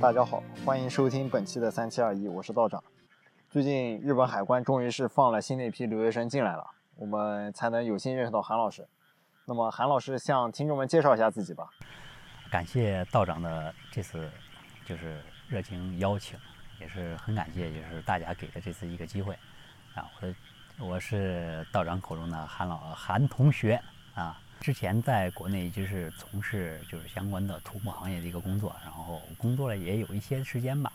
大家好，欢迎收听本期的三七二一，我是道长。最近日本海关终于是放了新的一批留学生进来了，我们才能有幸认识到韩老师。那么韩老师向听众们介绍一下自己吧。感谢道长的这次就是热情邀请，也是很感谢，就是大家给的这次一个机会啊。我我是道长口中的韩老韩同学啊。之前在国内就是从事就是相关的土木行业的一个工作，然后工作了也有一些时间吧，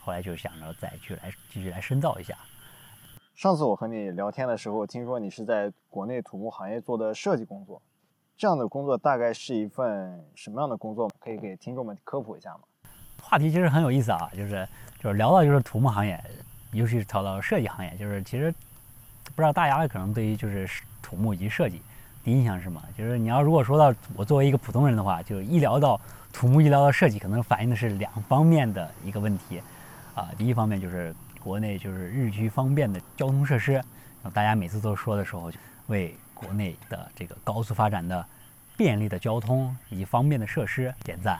后来就想着再去来继续来深造一下。上次我和你聊天的时候，听说你是在国内土木行业做的设计工作，这样的工作大概是一份什么样的工作？可以给听众们科普一下吗？话题其实很有意思啊，就是就是聊到就是土木行业，尤其是聊到设计行业，就是其实不知道大家可能对于就是土木以及设计。第一印象是什么？就是你要如果说到我作为一个普通人的话，就一聊到土木，一聊到设计，可能反映的是两方面的一个问题，啊，第一方面就是国内就是日趋方便的交通设施，大家每次都说的时候，为国内的这个高速发展的便利的交通以及方便的设施点赞；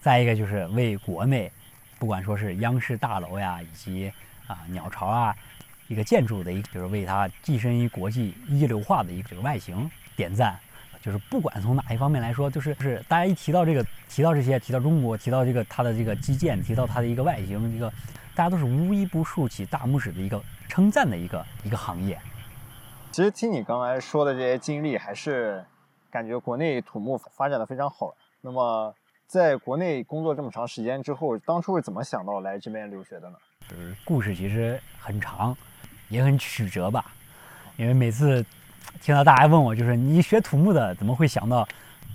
再一个就是为国内，不管说是央视大楼呀，以及啊鸟巢啊，一个建筑的一，就是为它跻身于国际一流化的一个这个外形。点赞，就是不管从哪一方面来说，就是是大家一提到这个，提到这些，提到中国，提到这个它的这个基建，提到它的一个外形，一个大家都是无一不竖起大拇指的一个称赞的一个一个行业。其实听你刚才说的这些经历，还是感觉国内土木发展的非常好。那么在国内工作这么长时间之后，当初是怎么想到来这边留学的呢？就是故事其实很长，也很曲折吧，因为每次。听到大家问我，就是你学土木的，怎么会想到，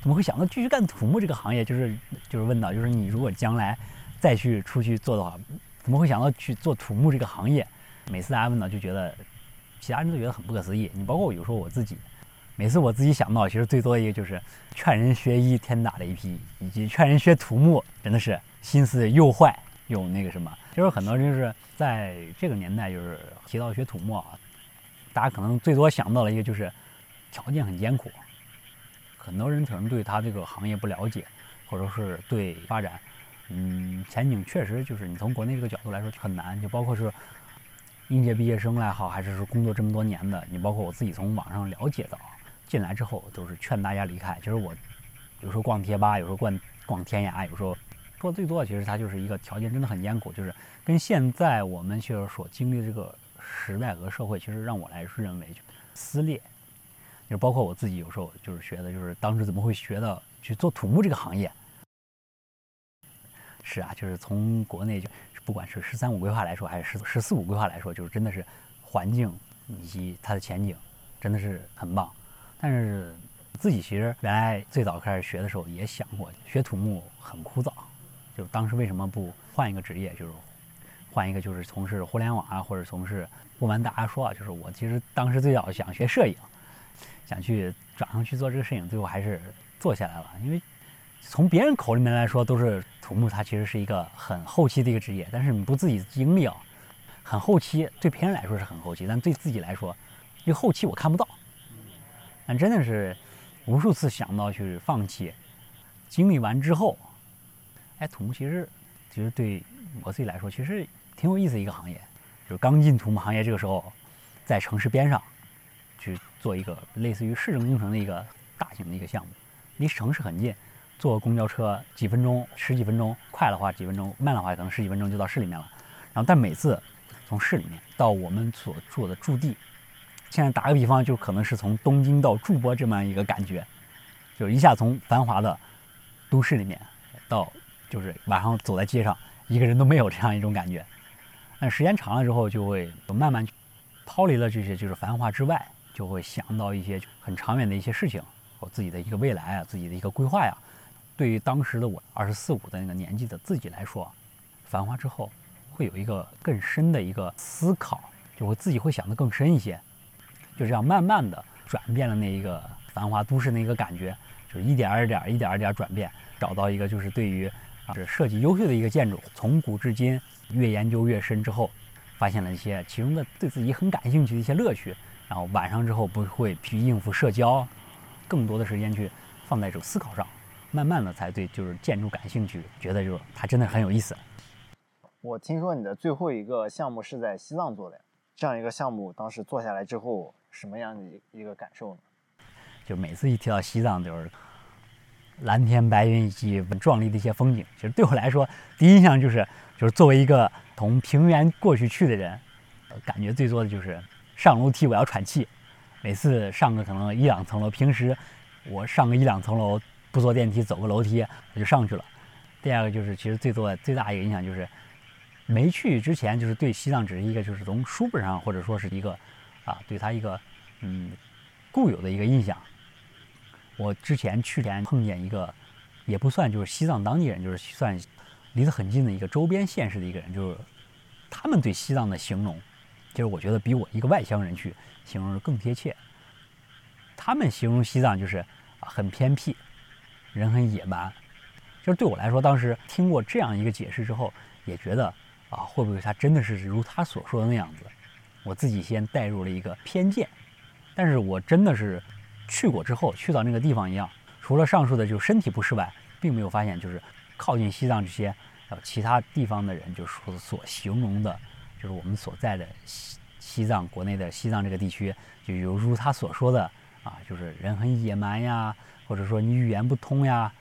怎么会想到继续干土木这个行业？就是就是问到，就是你如果将来再去出去做的话，怎么会想到去做土木这个行业？每次大家问到，就觉得其他人都觉得很不可思议。你包括我有时候我自己，每次我自己想到，其实最多一个就是劝人学医天打雷劈，以及劝人学土木，真的是心思又坏又那个什么。就是很多人就是在这个年代，就是提到学土木啊。大家可能最多想到了一个就是条件很艰苦，很多人可能对他这个行业不了解，或者是对发展，嗯，前景确实就是你从国内这个角度来说很难。就包括是应届毕业生来好，还是说工作这么多年的，你包括我自己从网上了解到，进来之后都是劝大家离开。其实我有时候逛贴吧，有时候逛逛天涯，有时候说最多的其实它就是一个条件真的很艰苦，就是跟现在我们就是所经历的这个。时代和社会其实让我来是认为就撕裂，就包括我自己有时候就是学的，就是当时怎么会学到去做土木这个行业？是啊，就是从国内就不管是“十三五”规划来说，还是“十十四五”规划来说，就是真的是环境以及它的前景真的是很棒。但是自己其实原来最早开始学的时候也想过，学土木很枯燥，就当时为什么不换一个职业？就是。换一个就是从事互联网啊，或者从事不瞒大家说啊，就是我其实当时最早想学摄影，想去转行去做这个摄影，最后还是做下来了。因为从别人口里面来说，都是土木，它其实是一个很后期的一个职业。但是你不自己经历啊，很后期，对别人来说是很后期，但对自己来说，这后期我看不到。但真的是无数次想到去放弃，经历完之后，哎，土木其实其实对我自己来说，其实。挺有意思一个行业，就是刚进土木行业这个时候，在城市边上去做一个类似于市政工程的一个大型的一个项目，离城市很近，坐公交车几分钟、十几分钟，快的话几分钟，慢的话可能十几分钟就到市里面了。然后，但每次从市里面到我们所住的驻地，现在打个比方，就可能是从东京到筑波这么样一个感觉，就一下从繁华的都市里面到就是晚上走在街上一个人都没有这样一种感觉。但时间长了之后，就会慢慢抛离了这些就是繁华之外，就会想到一些很长远的一些事情，我自己的一个未来啊，自己的一个规划呀。对于当时的我二十四五的那个年纪的自己来说，繁华之后会有一个更深的一个思考，就会自己会想得更深一些。就这样慢慢的转变了那一个繁华都市那个感觉，就是一点儿点一点儿点转变，找到一个就是对于啊是设计优秀的一个建筑，从古至今。越研究越深之后，发现了一些其中的对自己很感兴趣的一些乐趣。然后晚上之后不会去应付社交，更多的时间去放在这种思考上，慢慢的才对就是建筑感兴趣，觉得就是它真的很有意思。我听说你的最后一个项目是在西藏做的，这样一个项目当时做下来之后，什么样的一一个感受呢？就每次一提到西藏，就是蓝天白云以及壮丽的一些风景。其实对我来说，第一印象就是，就是作为一个从平原过去去的人，感觉最多的就是上楼梯我要喘气。每次上个可能一两层楼，平时我上个一两层楼不坐电梯走个楼梯我就上去了。第二个就是，其实最多最大一个影响就是，没去之前就是对西藏只是一个就是从书本上或者说是一个啊对他一个嗯固有的一个印象。我之前去年碰见一个，也不算就是西藏当地人，就是算离得很近的一个周边县市的一个人，就是他们对西藏的形容，就是我觉得比我一个外乡人去形容更贴切。他们形容西藏就是很偏僻，人很野蛮。就是对我来说，当时听过这样一个解释之后，也觉得啊会不会他真的是如他所说的那样子？我自己先带入了一个偏见，但是我真的是。去过之后，去到那个地方一样，除了上述的就身体不适外，并没有发现就是靠近西藏这些呃其他地方的人，就是说所形容的，就是我们所在的西西藏国内的西藏这个地区，就犹如他所说的啊，就是人很野蛮呀，或者说你语言不通呀，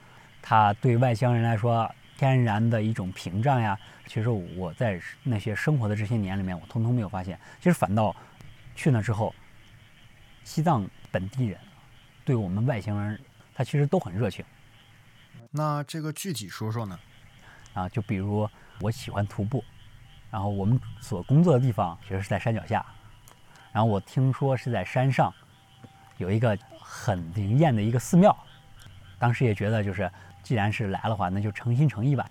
他对外乡人来说天然的一种屏障呀。其实我在那些生活的这些年里面，我通通没有发现。其实反倒去那之后，西藏本地人。对我们外星人，他其实都很热情。那这个具体说说呢？啊，就比如我喜欢徒步，然后我们所工作的地方其实是在山脚下，然后我听说是在山上有一个很灵验的一个寺庙，当时也觉得就是既然是来的话，那就诚心诚意吧，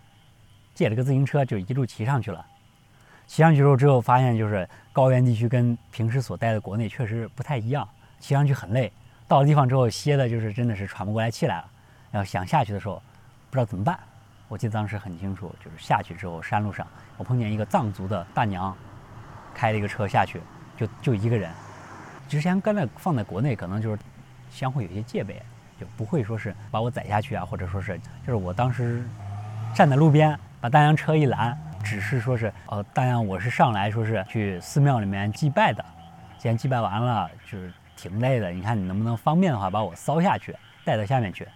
借了个自行车就一路骑上去了。骑上去之后，之后发现就是高原地区跟平时所待的国内确实不太一样，骑上去很累。到了地方之后，歇的就是真的是喘不过来气来了，然后想下去的时候，不知道怎么办。我记得当时很清楚，就是下去之后，山路上我碰见一个藏族的大娘，开了一个车下去，就就一个人。之前跟那放在国内，可能就是相互有些戒备，就不会说是把我载下去啊，或者说是就是我当时站在路边，把大娘车一拦，只是说是哦，大娘我是上来说是去寺庙里面祭拜的，既然祭拜完了，就是。挺累的，你看你能不能方便的话把我捎下去，带到下面去？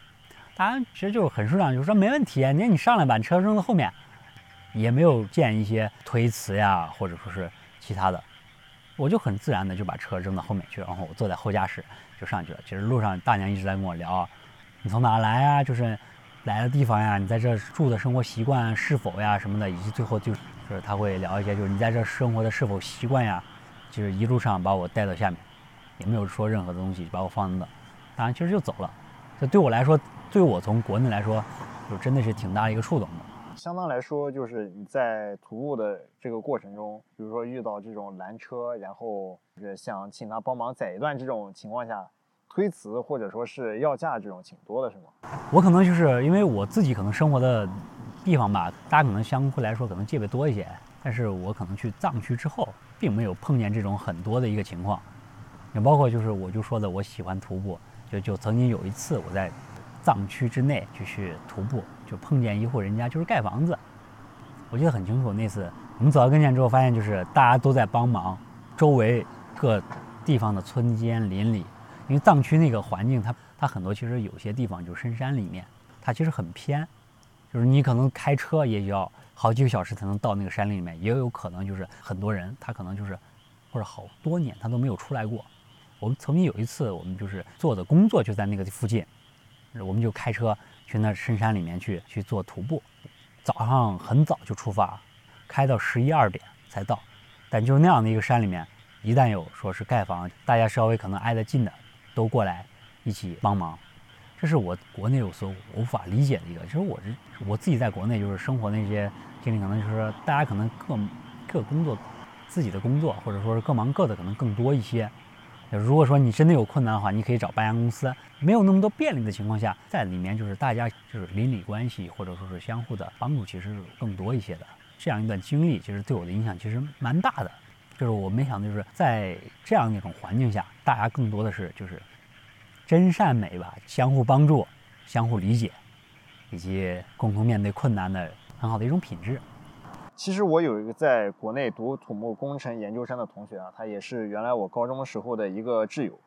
当然，其实就是很顺畅，就是说没问题。你看你上来把车扔到后面，也没有见一些推辞呀，或者说是其他的，我就很自然的就把车扔到后面去，然后我坐在后驾驶就上去了。其实路上大娘一直在跟我聊，你从哪来呀？就是来的地方呀，你在这住的生活习惯是否呀什么的，以及最后就就是他会聊一些，就是你在这生活的是否习惯呀，就是一路上把我带到下面。也没有说任何的东西就把我放那，当然其实就走了。这对我来说，对我从国内来说，就真的是挺大的一个触动的。相当来说，就是你在徒步的这个过程中，比如说遇到这种拦车，然后就是想请他帮忙载一段这种情况下，推辞或者说是要价这种挺多的是吗？我可能就是因为我自己可能生活的地方吧，大家可能相对来说可能戒备多一些，但是我可能去藏区之后，并没有碰见这种很多的一个情况。也包括就是我就说的，我喜欢徒步，就就曾经有一次我在藏区之内就去徒步，就碰见一户人家就是盖房子，我记得很清楚。那次我们走到跟前之后，发现就是大家都在帮忙，周围各地方的村间邻里，因为藏区那个环境，它它很多其实有些地方就深山里面，它其实很偏，就是你可能开车也要好几个小时才能到那个山林里面，也有可能就是很多人他可能就是或者好多年他都没有出来过。我们曾经有一次，我们就是做的工作就在那个附近，我们就开车去那深山里面去去做徒步。早上很早就出发，开到十一二点才到。但就是那样的一个山里面，一旦有说是盖房，大家稍微可能挨得近的都过来一起帮忙。这是我国内有所无法理解的一个。其实我是我自己在国内就是生活那些经历，可能就是大家可能各各工作自己的工作，或者说是各忙各的，可能更多一些。如果说你真的有困难的话，你可以找搬家公司。没有那么多便利的情况下，在里面就是大家就是邻里关系或者说是相互的帮助，其实是更多一些的。这样一段经历，其实对我的影响其实蛮大的。就是我没想到，就是在这样一种环境下，大家更多的是就是真善美吧，相互帮助、相互理解。以及共同面对困难的很好的一种品质。其实我有一个在国内读土木工程研究生的同学啊，他也是原来我高中时候的一个挚友，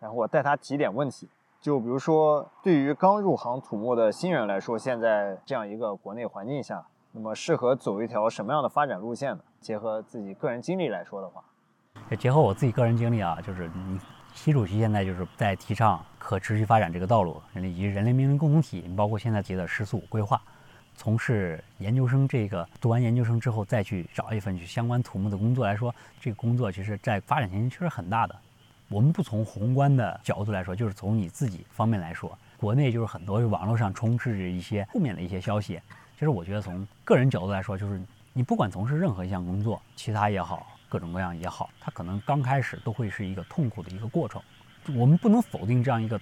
然后我带他提点问题，就比如说对于刚入行土木的新人来说，现在这样一个国内环境下，那么适合走一条什么样的发展路线呢？结合自己个人经历来说的话，结合我自己个人经历啊，就是习主席现在就是在提倡可持续发展这个道路，以及人类命运共同体，包括现在提的“十四五”规划。从事研究生这个读完研究生之后，再去找一份去相关土木的工作来说，这个工作其实在发展前景确实很大的。我们不从宏观的角度来说，就是从你自己方面来说，国内就是很多网络上充斥着一些负面的一些消息。其实我觉得从个人角度来说，就是你不管从事任何一项工作，其他也好，各种各样也好，它可能刚开始都会是一个痛苦的一个过程。我们不能否定这样一个，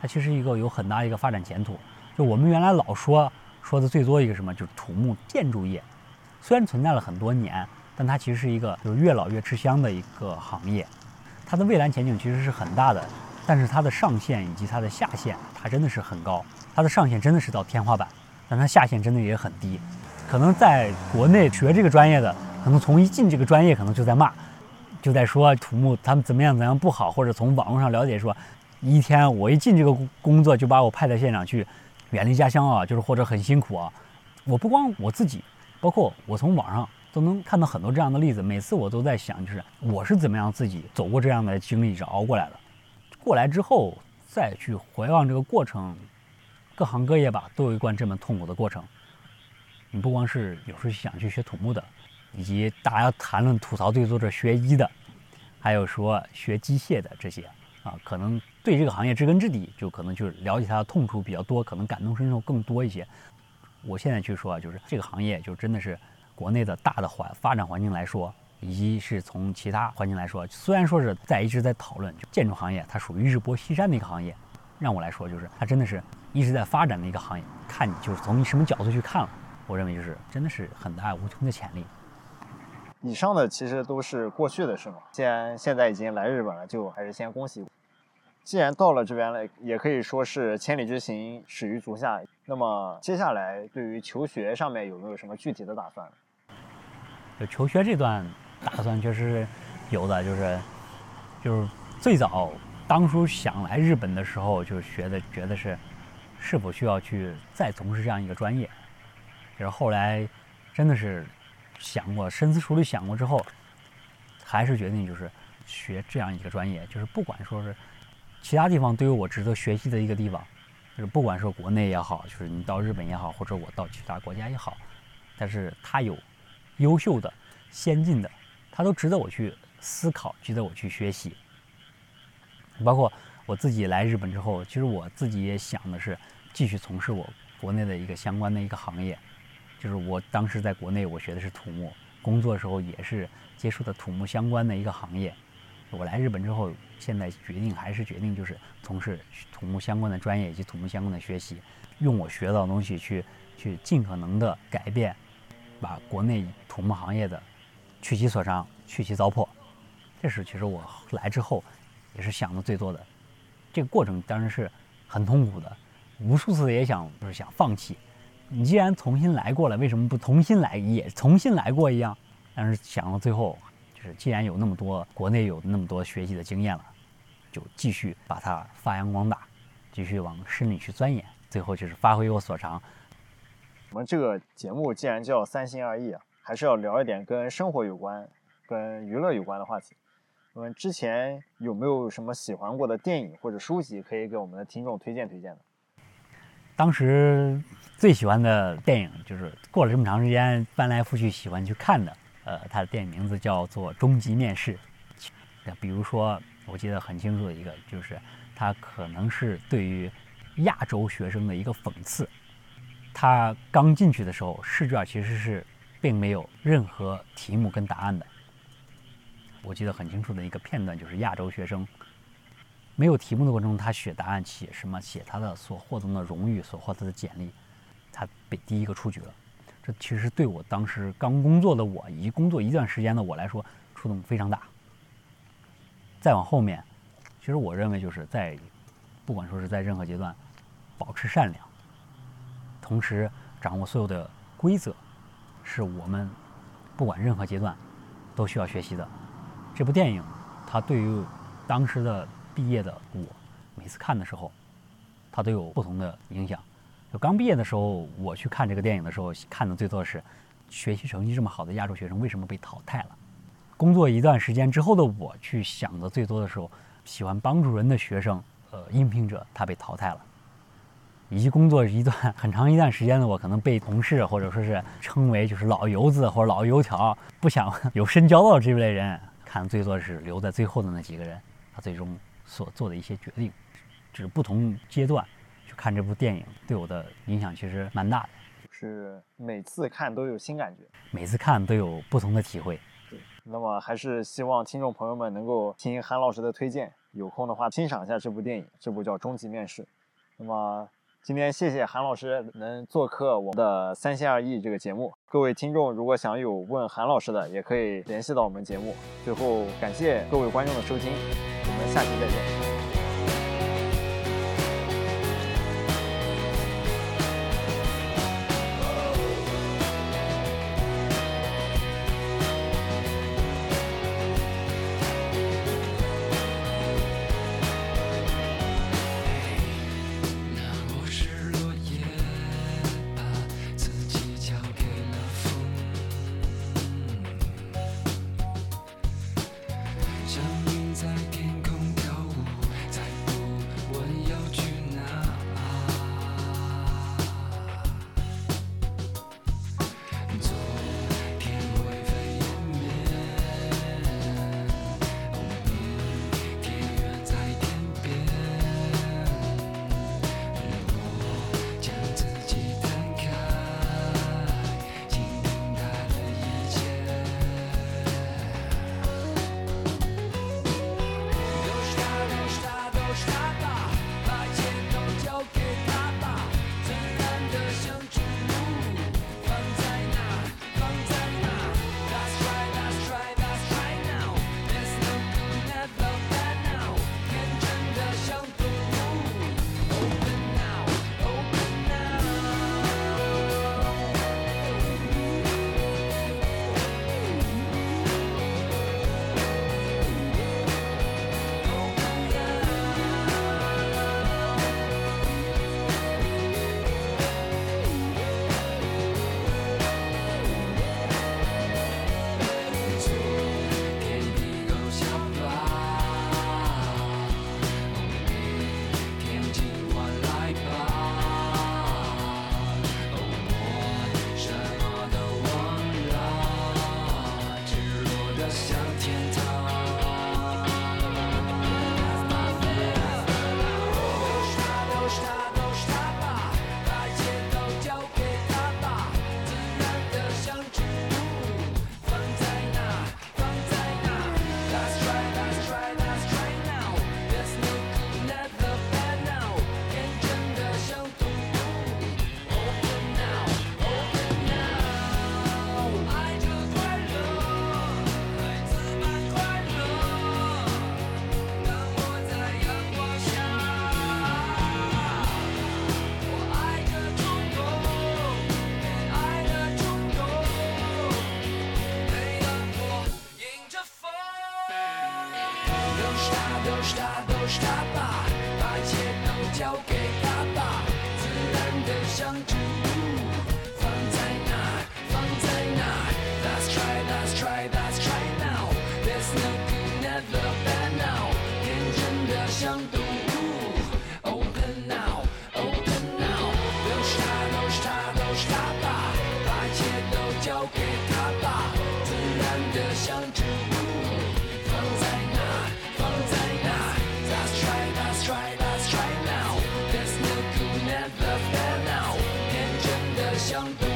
它其实一个有很大一个发展前途。就我们原来老说。说的最多一个什么，就是土木建筑业，虽然存在了很多年，但它其实是一个就是越老越吃香的一个行业，它的未来前景其实是很大的，但是它的上限以及它的下限，它真的是很高，它的上限真的是到天花板，但它下限真的也很低，可能在国内学这个专业的，可能从一进这个专业，可能就在骂，就在说土木他们怎么样怎么样不好，或者从网络上了解说，一天我一进这个工作就把我派到现场去。远离家乡啊，就是或者很辛苦啊。我不光我自己，包括我从网上都能看到很多这样的例子。每次我都在想，就是我是怎么样自己走过这样的经历，熬过来的。过来之后再去回望这个过程，各行各业吧都有一段这么痛苦的过程。你不光是有时候想去学土木的，以及大家谈论吐槽最多的学医的，还有说学机械的这些啊，可能。对这个行业知根知底，就可能就是了解它的痛处比较多，可能感同身受更多一些。我现在去说啊，就是这个行业就真的是国内的大的环发展环境来说，以及是从其他环境来说，虽然说是在一直在讨论，建筑行业它属于日薄西山的一个行业，让我来说就是它真的是一直在发展的一个行业。看你就是从你什么角度去看了，我认为就是真的是很大无穷的潜力。以上的其实都是过去的事嘛，既然现在已经来日本了，就还是先恭喜。既然到了这边了，也可以说是千里之行始于足下。那么接下来对于求学上面有没有什么具体的打算？就求学这段打算确实有的，就是就是最早当初想来日本的时候，就学的觉得是是否需要去再从事这样一个专业。就是后来真的是想过深思熟虑想过之后，还是决定就是学这样一个专业，就是不管说是。其他地方都有我值得学习的一个地方，就是不管说国内也好，就是你到日本也好，或者我到其他国家也好，但是它有优秀的、先进的，它都值得我去思考，值得我去学习。包括我自己来日本之后，其实我自己也想的是继续从事我国内的一个相关的一个行业，就是我当时在国内我学的是土木，工作的时候也是接触的土木相关的一个行业。我来日本之后，现在决定还是决定就是从事土木相关的专业以及土木相关的学习，用我学到的东西去去尽可能的改变，把国内土木行业的去其所长，去其糟粕。这是其实我来之后也是想的最多的。这个过程当然是很痛苦的，无数次也想就是想放弃。你既然重新来过了，为什么不重新来也重新来过一样？但是想到最后。既然有那么多国内有那么多学习的经验了，就继续把它发扬光大，继续往深里去钻研，最后就是发挥我所长。我们这个节目既然叫三心二意啊，还是要聊一点跟生活有关、跟娱乐有关的话题。我们之前有没有什么喜欢过的电影或者书籍可以给我们的听众推荐推荐的？当时最喜欢的电影就是过了这么长时间翻来覆去喜欢去看的。呃，他的电影名字叫做《终极面试》。那比如说，我记得很清楚的一个，就是他可能是对于亚洲学生的一个讽刺。他刚进去的时候，试卷其实是并没有任何题目跟答案的。我记得很清楚的一个片段，就是亚洲学生没有题目的过程中，他写答案，写什么？写他的所获得的荣誉，所获得的简历，他被第一个出局了。这其实对我当时刚工作的我，以及工作一段时间的我来说，触动非常大。再往后面，其实我认为就是在，不管说是在任何阶段，保持善良，同时掌握所有的规则，是我们不管任何阶段都需要学习的。这部电影，它对于当时的毕业的我，每次看的时候，它都有不同的影响。就刚毕业的时候，我去看这个电影的时候，看的最多的是学习成绩这么好的亚洲学生为什么被淘汰了。工作一段时间之后的我去想的最多的时候，喜欢帮助人的学生，呃，应聘者他被淘汰了。以及工作一段很长一段时间的我，可能被同事或者说是称为就是老油子或者老油条，不想有深交的这一类人。看最多是留在最后的那几个人，他最终所做的一些决定，就是不同阶段看这部电影对我的影响其实蛮大的，就是每次看都有新感觉，每次看都有不同的体会。对，那么还是希望听众朋友们能够听韩老师的推荐，有空的话欣赏一下这部电影，这部叫《终极面试》。那么。今天谢谢韩老师能做客我们的三心二意这个节目。各位听众如果想有问韩老师的，也可以联系到我们节目。最后感谢各位观众的收听，我们下期再见。都是他都是他吧把一切都交给他吧自然的相处相对